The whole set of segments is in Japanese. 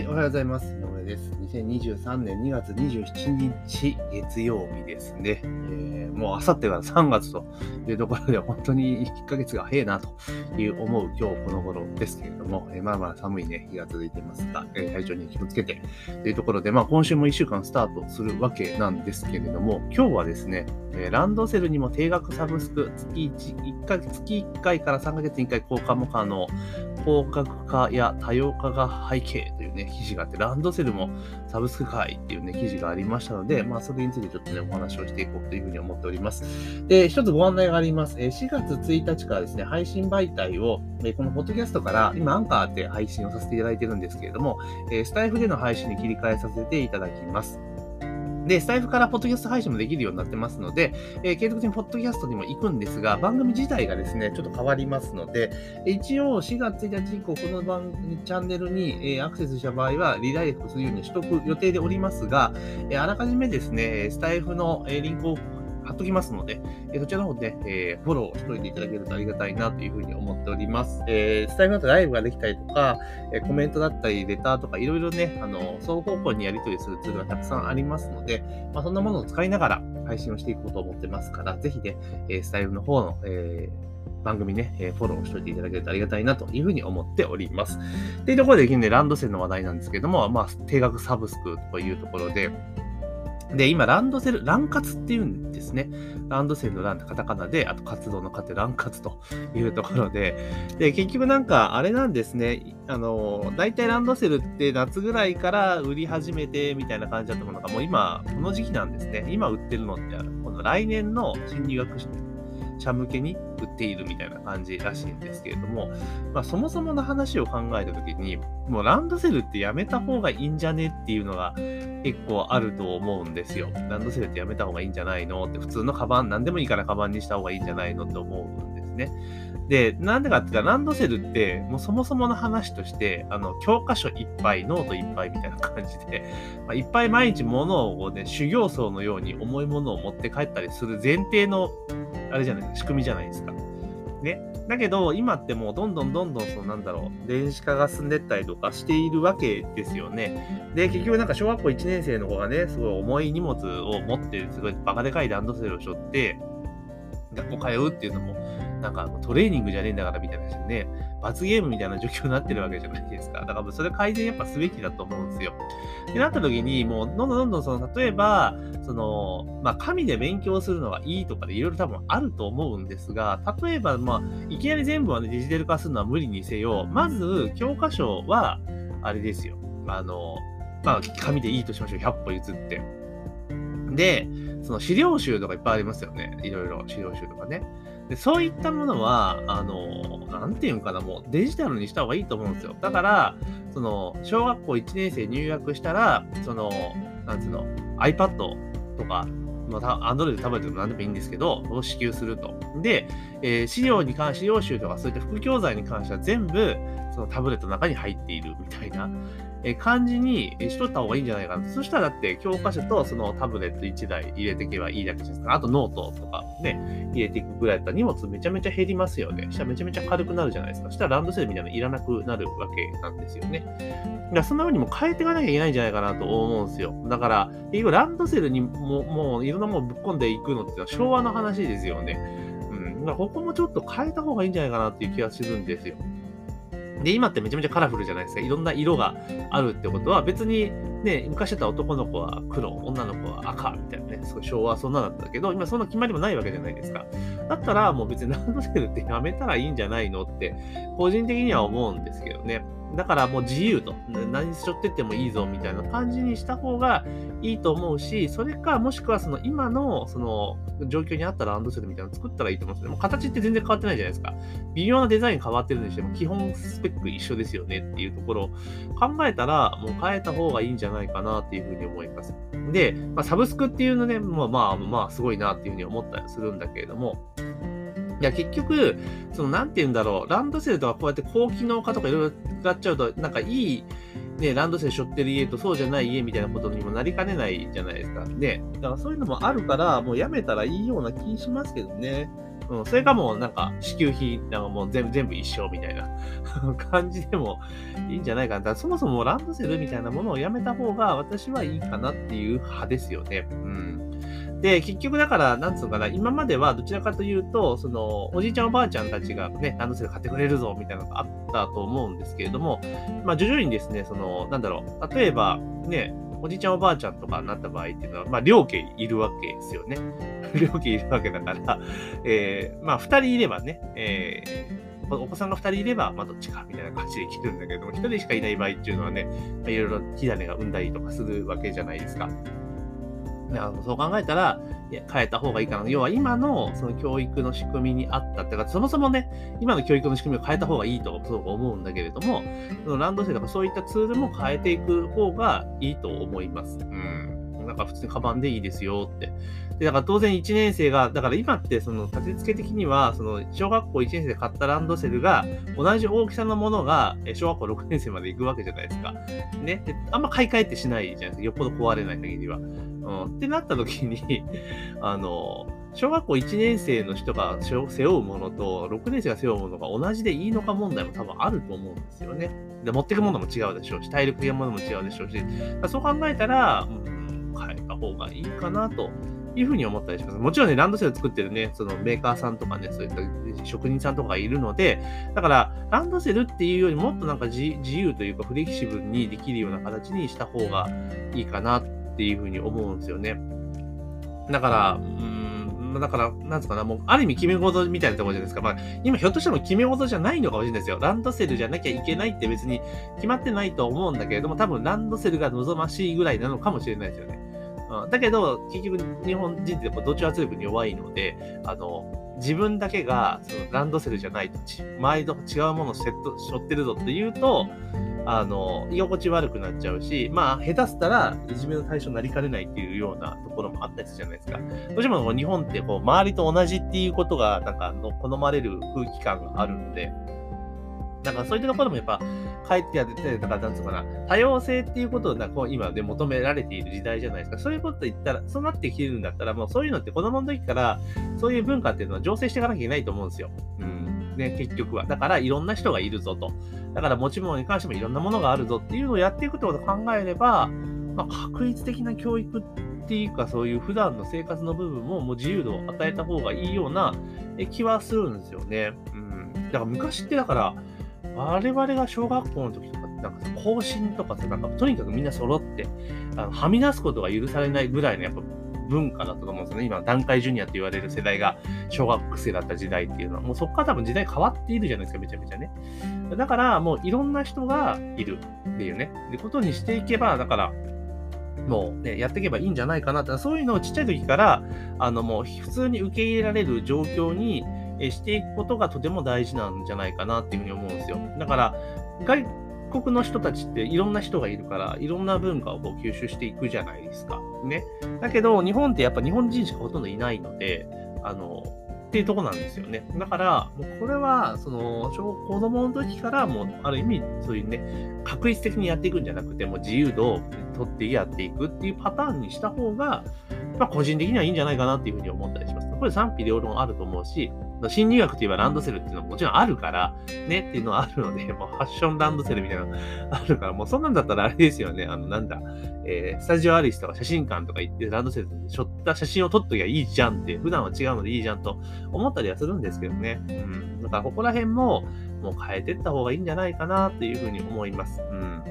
い、おはようございます。井上です。2023年2月27日月曜日ですね。えー、もうあさってから3月というところで本当に1ヶ月が早いなという思う今日この頃ですけれども、えー、まあまあ寒いね、日が続いてますが、えー、体調に気をつけてというところで、まあ今週も1週間スタートするわけなんですけれども、今日はですね、えー、ランドセルにも定額サブスク月 1, 1ヶ月1回から3ヶ月に1回交換も可能、高額化や多様化が背景いうね、記事があって、ランドセルもサブスク会っていうね、記事がありましたので、まあ、それについてちょっとね、お話をしていこうというふうに思っております。で、一つご案内があります。4月1日からですね、配信媒体を、このポッドキャストから、今、アンカーで配信をさせていただいてるんですけれども、スタイフでの配信に切り替えさせていただきます。で、スタイフからポッドキャスト配信もできるようになってますので、えー、継続的にポッドキャストにも行くんですが、番組自体がですね、ちょっと変わりますので、一応4月1日以降、この番組チャンネルに、えー、アクセスした場合は、リダイレクトするように取得予定でおりますが、えー、あらかじめですね、スタイフのえリンクを貼っときますので、えー、そちらの方で、えー、フォローしといていただけるとありがたいなというふうに思っております。えー、スタイフだとライブができたりとか、え、コメントだったり、レターとか、いろいろね、あの、双方向にやり取りするツールがたくさんありますので、まあ、そんなものを使いながら配信をしていこうと思ってますから、ぜひね、え、スタイフの方の、え、番組ね、え、フォローしておいていただけるとありがたいなというふうに思っております。というところで、ね、ランドセルの話題なんですけども、まあ、定額サブスクというところで、で、今、ランドセル、ラン活っていうんですね。ランドセルのランってカタカナで、あと活動の活ってラン活というところで、で、結局なんか、あれなんですね。あの、大体ランドセルって夏ぐらいから売り始めてみたいな感じだったものが、もう今、この時期なんですね。今売ってるのって、この来年の新入学者向けに売っているみたいな感じらしいんですけれども、まあ、そもそもの話を考えたときに、もうランドセルってやめた方がいいんじゃねっていうのが結構あると思うんですよ。ランドセルってやめた方がいいんじゃないのって、普通のカバン、何でもいいからカバンにした方がいいんじゃないのって思うんですね。で、なんでかって言ったら、ランドセルって、もうそもそもの話として、あの、教科書いっぱい、ノートいっぱいみたいな感じで、まあ、いっぱい毎日物をね、修行僧のように重いものを持って帰ったりする前提の、あれじゃないですか、仕組みじゃないですか。ね。だけど、今ってもうどんどんどんどん、そのなんだろう、電子化が進んでったりとかしているわけですよね。で、結局なんか小学校1年生の子がね、すごい重い荷物を持って、すごいバカでかいランドセルを背負って、学校通うっていうのも、なんかトレーニングじゃねえんだからみたいなね、罰ゲームみたいな状況になってるわけじゃないですか。だからそれ改善やっぱすべきだと思うんですよ。ってなった時に、もうどんどんどんどんその、例えば、その、まあ、紙で勉強するのがいいとかでいろいろ多分あると思うんですが、例えば、まあ、いきなり全部はね、デジタル化するのは無理にせよ、まず、教科書は、あれですよ。あの、まあ、紙でいいとしましょう。100歩譲って。で、その資料集とかいっぱいありますよね。いろいろ資料集とかね。でそういったものは、あの、なんていうんかな、もうデジタルにした方がいいと思うんですよ。だから、その、小学校1年生入学したら、その、なんつうの、iPad とか、まあ、Android タブレットでも何でもいいんですけど、を支給すると。で、えー、資料に関して、資料集とかそういった副教材に関しては全部、そのタブレットの中に入っているみたいな、え感じにしとった方がいいんじゃないかな。そしたらだって教科書とそのタブレット1台入れていけばいいだけですから、あとノートとかね、入れていくぐらいだったら荷物めちゃめちゃ減りますよね。したらめちゃめちゃ軽くなるじゃないですか。そしたらランドセルみたいなのいらなくなるわけなんですよね。だからそんな風にも変えていかなきゃいけないんじゃないかなと思うんですよ。だから、結局ランドセルにももういろんなものぶっ込んでいくのって昭和の話ですよね。うん。だからここもちょっと変えた方がいいんじゃないかなっていう気がするんですよ。で、今ってめちゃめちゃカラフルじゃないですか。いろんな色があるってことは、別にね、昔だったら男の子は黒、女の子は赤みたいなね、すごい昭和はそんなだったけど、今そんな決まりもないわけじゃないですか。だったらもう別にランドセルってやめたらいいんじゃないのって、個人的には思うんですけどね。だからもう自由と、何しょってってもいいぞみたいな感じにした方がいいと思うし、それか、もしくはその今のその状況に合ったランドセルみたいなの作ったらいいと思うんですよね。もう形って全然変わってないじゃないですか。微妙なデザイン変わってるにしても、基本スペック一緒ですよねっていうところを考えたら、もう変えた方がいいんじゃないかなっていうふうに思います。で、まあ、サブスクっていうのね、まあまあまあすごいなっていうふうに思ったりするんだけれども、いや、結局、その、なんて言うんだろう、ランドセルとかこうやって高機能化とかいろいろ使っちゃうと、なんかいい、ね、ランドセル背負ってる家とそうじゃない家みたいなことにもなりかねないじゃないですか。ね。だからそういうのもあるから、もうやめたらいいような気しますけどね。うん、それかもうなんか支給費なんかもう全部全部一緒みたいな 感じでもいいんじゃないかな。だからそもそもランドセルみたいなものをやめた方が私はいいかなっていう派ですよね。うんで、結局だから、なんつうのかな、今まではどちらかというと、その、おじいちゃんおばあちゃんたちがね、ランドセル買ってくれるぞ、みたいなのがあったと思うんですけれども、まあ、徐々にですね、その、なんだろう、例えば、ね、おじいちゃんおばあちゃんとかになった場合っていうのは、まあ、両家いるわけですよね。両家いるわけだから、えー、まあ、二人いればね、えー、お子さんが二人いれば、まあ、どっちかみたいな感じできるんだけども、一人しかいない場合っていうのはね、まあ、いろいろ火種が生んだりとかするわけじゃないですか。あのそう考えたら、いや変えた方がいいかな。要は今のその教育の仕組みにあったってか、そもそもね、今の教育の仕組みを変えた方がいいとそう思うんだけれども、そのランドセルとかそういったツールも変えていく方がいいと思います。うん。なんか普通にカバンでいいですよって。で、だから当然1年生が、だから今ってその立て付け的には、その小学校1年生で買ったランドセルが同じ大きさのものが小学校6年生まで行くわけじゃないですか。ね。であんま買い替えってしないじゃないですか。よっぽど壊れない限りは。うん、ってなった時に あの、小学校1年生の人が背負うものと、6年生が背負うものが同じでいいのか問題も多分あると思うんですよね。で、持ってくものも違うでしょうし、体力的なものも違うでしょうし、そう考えたら、うん、変えた方がいいかなというふうに思ったりします。もちろんね、ランドセル作ってるね、そのメーカーさんとかね、そういった職人さんとかがいるので、だから、ランドセルっていうよりもっとなんか自由というか、フレキシブルにできるような形にした方がいいかなっていうふうに思うんですよね。だから、うん、だから、なんつうかな、もう、ある意味決め事みたいなところじゃないですか。まあ、今ひょっとしても決め事じゃないのかもしれないですよ。ランドセルじゃなきゃいけないって別に決まってないと思うんだけれども、多分ランドセルが望ましいぐらいなのかもしれないですよね。うん、だけど、結局日本人ってやっぱ同調圧力に弱いので、あの、自分だけがそのランドセルじゃないと、周りと違うものを背負ってるぞっていうと、あの、居心地悪くなっちゃうし、まあ、下手したらいじめの対象になりかねないっていうようなところもあったりするじゃないですか。どうしても日本ってこう、周りと同じっていうことが、なんかの、好まれる空気感があるんで、だかそういったところもやっぱ書いてやってて、だからなんつうかな、多様性っていうことをこう今で求められている時代じゃないですか。そういうこと言ったら、そうなってきてるんだったら、もうそういうのって子供の時から、そういう文化っていうのは醸成していかなきゃいけないと思うんですよ。うん。ね、結局は。だからいろんな人がいるぞと。だから持ち物に関してもいろんなものがあるぞっていうのをやっていくってことを考えれば、まあ、確率的な教育っていうか、そういう普段の生活の部分ももう自由度を与えた方がいいような気はするんですよね。うん。だから昔ってだから、我々が小学校の時とかって、なんかさ、更新とかさ、なんかとにかくみんな揃って、あのはみ出すことが許されないぐらいのやっぱ文化だったと思うんですよね。今、段階ジュニアって言われる世代が小学生だった時代っていうのは、もうそこから多分時代変わっているじゃないですか、めちゃめちゃね。だから、もういろんな人がいるっていうね。で、ことにしていけば、だから、もうね、やっていけばいいんじゃないかなって、そういうのをちっちゃい時から、あの、もう普通に受け入れられる状況にしていくことがとても大事なんじゃないかなっていうふうに思うんですよ。だから、国の人たちっていろんな人がいるから、いろんな文化をこう吸収していくじゃないですか。ね。だけど、日本ってやっぱ日本人しかほとんどいないので、あの、っていうとこなんですよね。だから、もうこれは、その、子供の時から、もう、ある意味、そういうね、確率的にやっていくんじゃなくて、もう自由度を取ってやっていくっていうパターンにした方が、まあ、個人的にはいいんじゃないかなっていうふうに思ったりします。これ賛否両論あると思うし、新入学といえばランドセルっていうのはもちろんあるから、ねっていうのはあるので、もうファッションランドセルみたいなのあるから、もうそんなんだったらあれですよね。あの、なんだ、えー、スタジオアリスとか写真館とか行ってランドセルでしょった写真を撮っときゃいいじゃんって、普段は違うのでいいじゃんと思ったりはするんですけどね。うん。だからここら辺も、もう変えてった方がいいんじゃないかなっていうふうに思います。うん。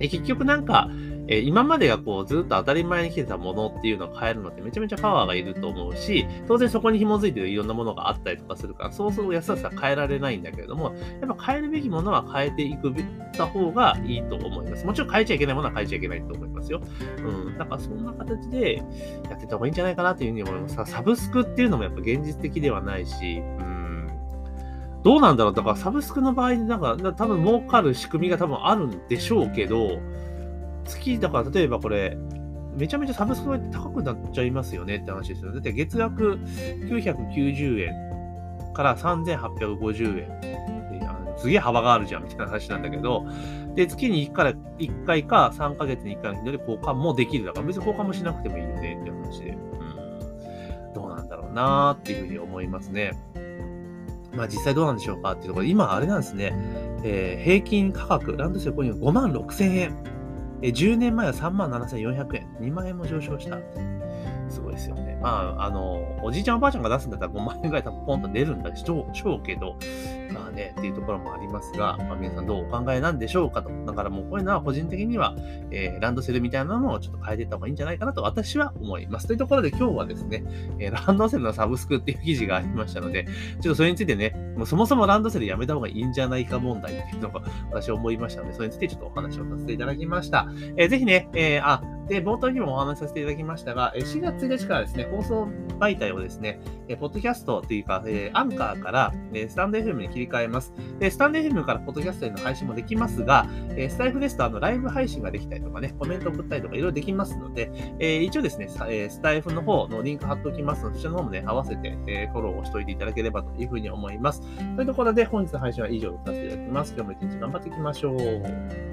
え結局なんか、えー、今までがこうずっと当たり前に来てたものっていうのを変えるのってめちゃめちゃパワーがいると思うし、当然そこに紐づいてるいろんなものがあったりとかするから、そうそう安さ変えられないんだけれども、やっぱ変えるべきものは変えていくべた方がいいと思います。もちろん変えちゃいけないものは変えちゃいけないと思いますよ。うん。だからそんな形でやってた方がいいんじゃないかなというふうに思います。サブスクっていうのもやっぱ現実的ではないし、うんどうなんだろうだからサブスクの場合でなんか多分儲かる仕組みが多分あるんでしょうけど、月、だから例えばこれ、めちゃめちゃサブスクって高くなっちゃいますよねって話ですよ。だって月額990円から3850円。すげえ幅があるじゃんみたいな話なんだけど、で、月に1回 ,1 回か3ヶ月に1回の頻度で交換もできる。だから別に交換もしなくてもいいよねって話で。うん。どうなんだろうなっていうふうに思いますね。まあ実際どうなんでしょうかっていうところで、今あれなんですね、えー、平均価格、ランドセル購入5万6千円。10年前は3万7400円。2万円も上昇した。すごいですよね。まあ、あの、おじいちゃんおばあちゃんが出すんだったら5万円ぐらい多分ポンと出るんだしょうけど、まあね、っていうところもありますが、まあ、皆さんどうお考えなんでしょうかと。だからもうこういうのは個人的には、えー、ランドセルみたいなのをちょっと変えていった方がいいんじゃないかなと私は思います。というところで今日はですね、えー、ランドセルのサブスクっていう記事がありましたので、ちょっとそれについてね、もうそもそもランドセルやめた方がいいんじゃないか問題っていうのが私は思いましたので、それについてちょっとお話をさせていただきました。えー、ぜひね、えー、あ、で、冒頭にもお話しさせていただきましたが、4月1日からですね、放送媒体をですね、ポッドキャストというか、えアンカーからスタンド FM に切り替えます。で、スタンド FM からポッドキャストへの配信もできますが、スタイフですとあのライブ配信ができたりとかね、コメント送ったりとかいろいろできますので、え一応ですね、スタイフの方のリンク貼っておきますので、そちらの方もね、合わせて、えフォローをしておいていただければというふうに思います。というところで、本日の配信は以上とさせていただきます。今日も一日頑張っていきましょう。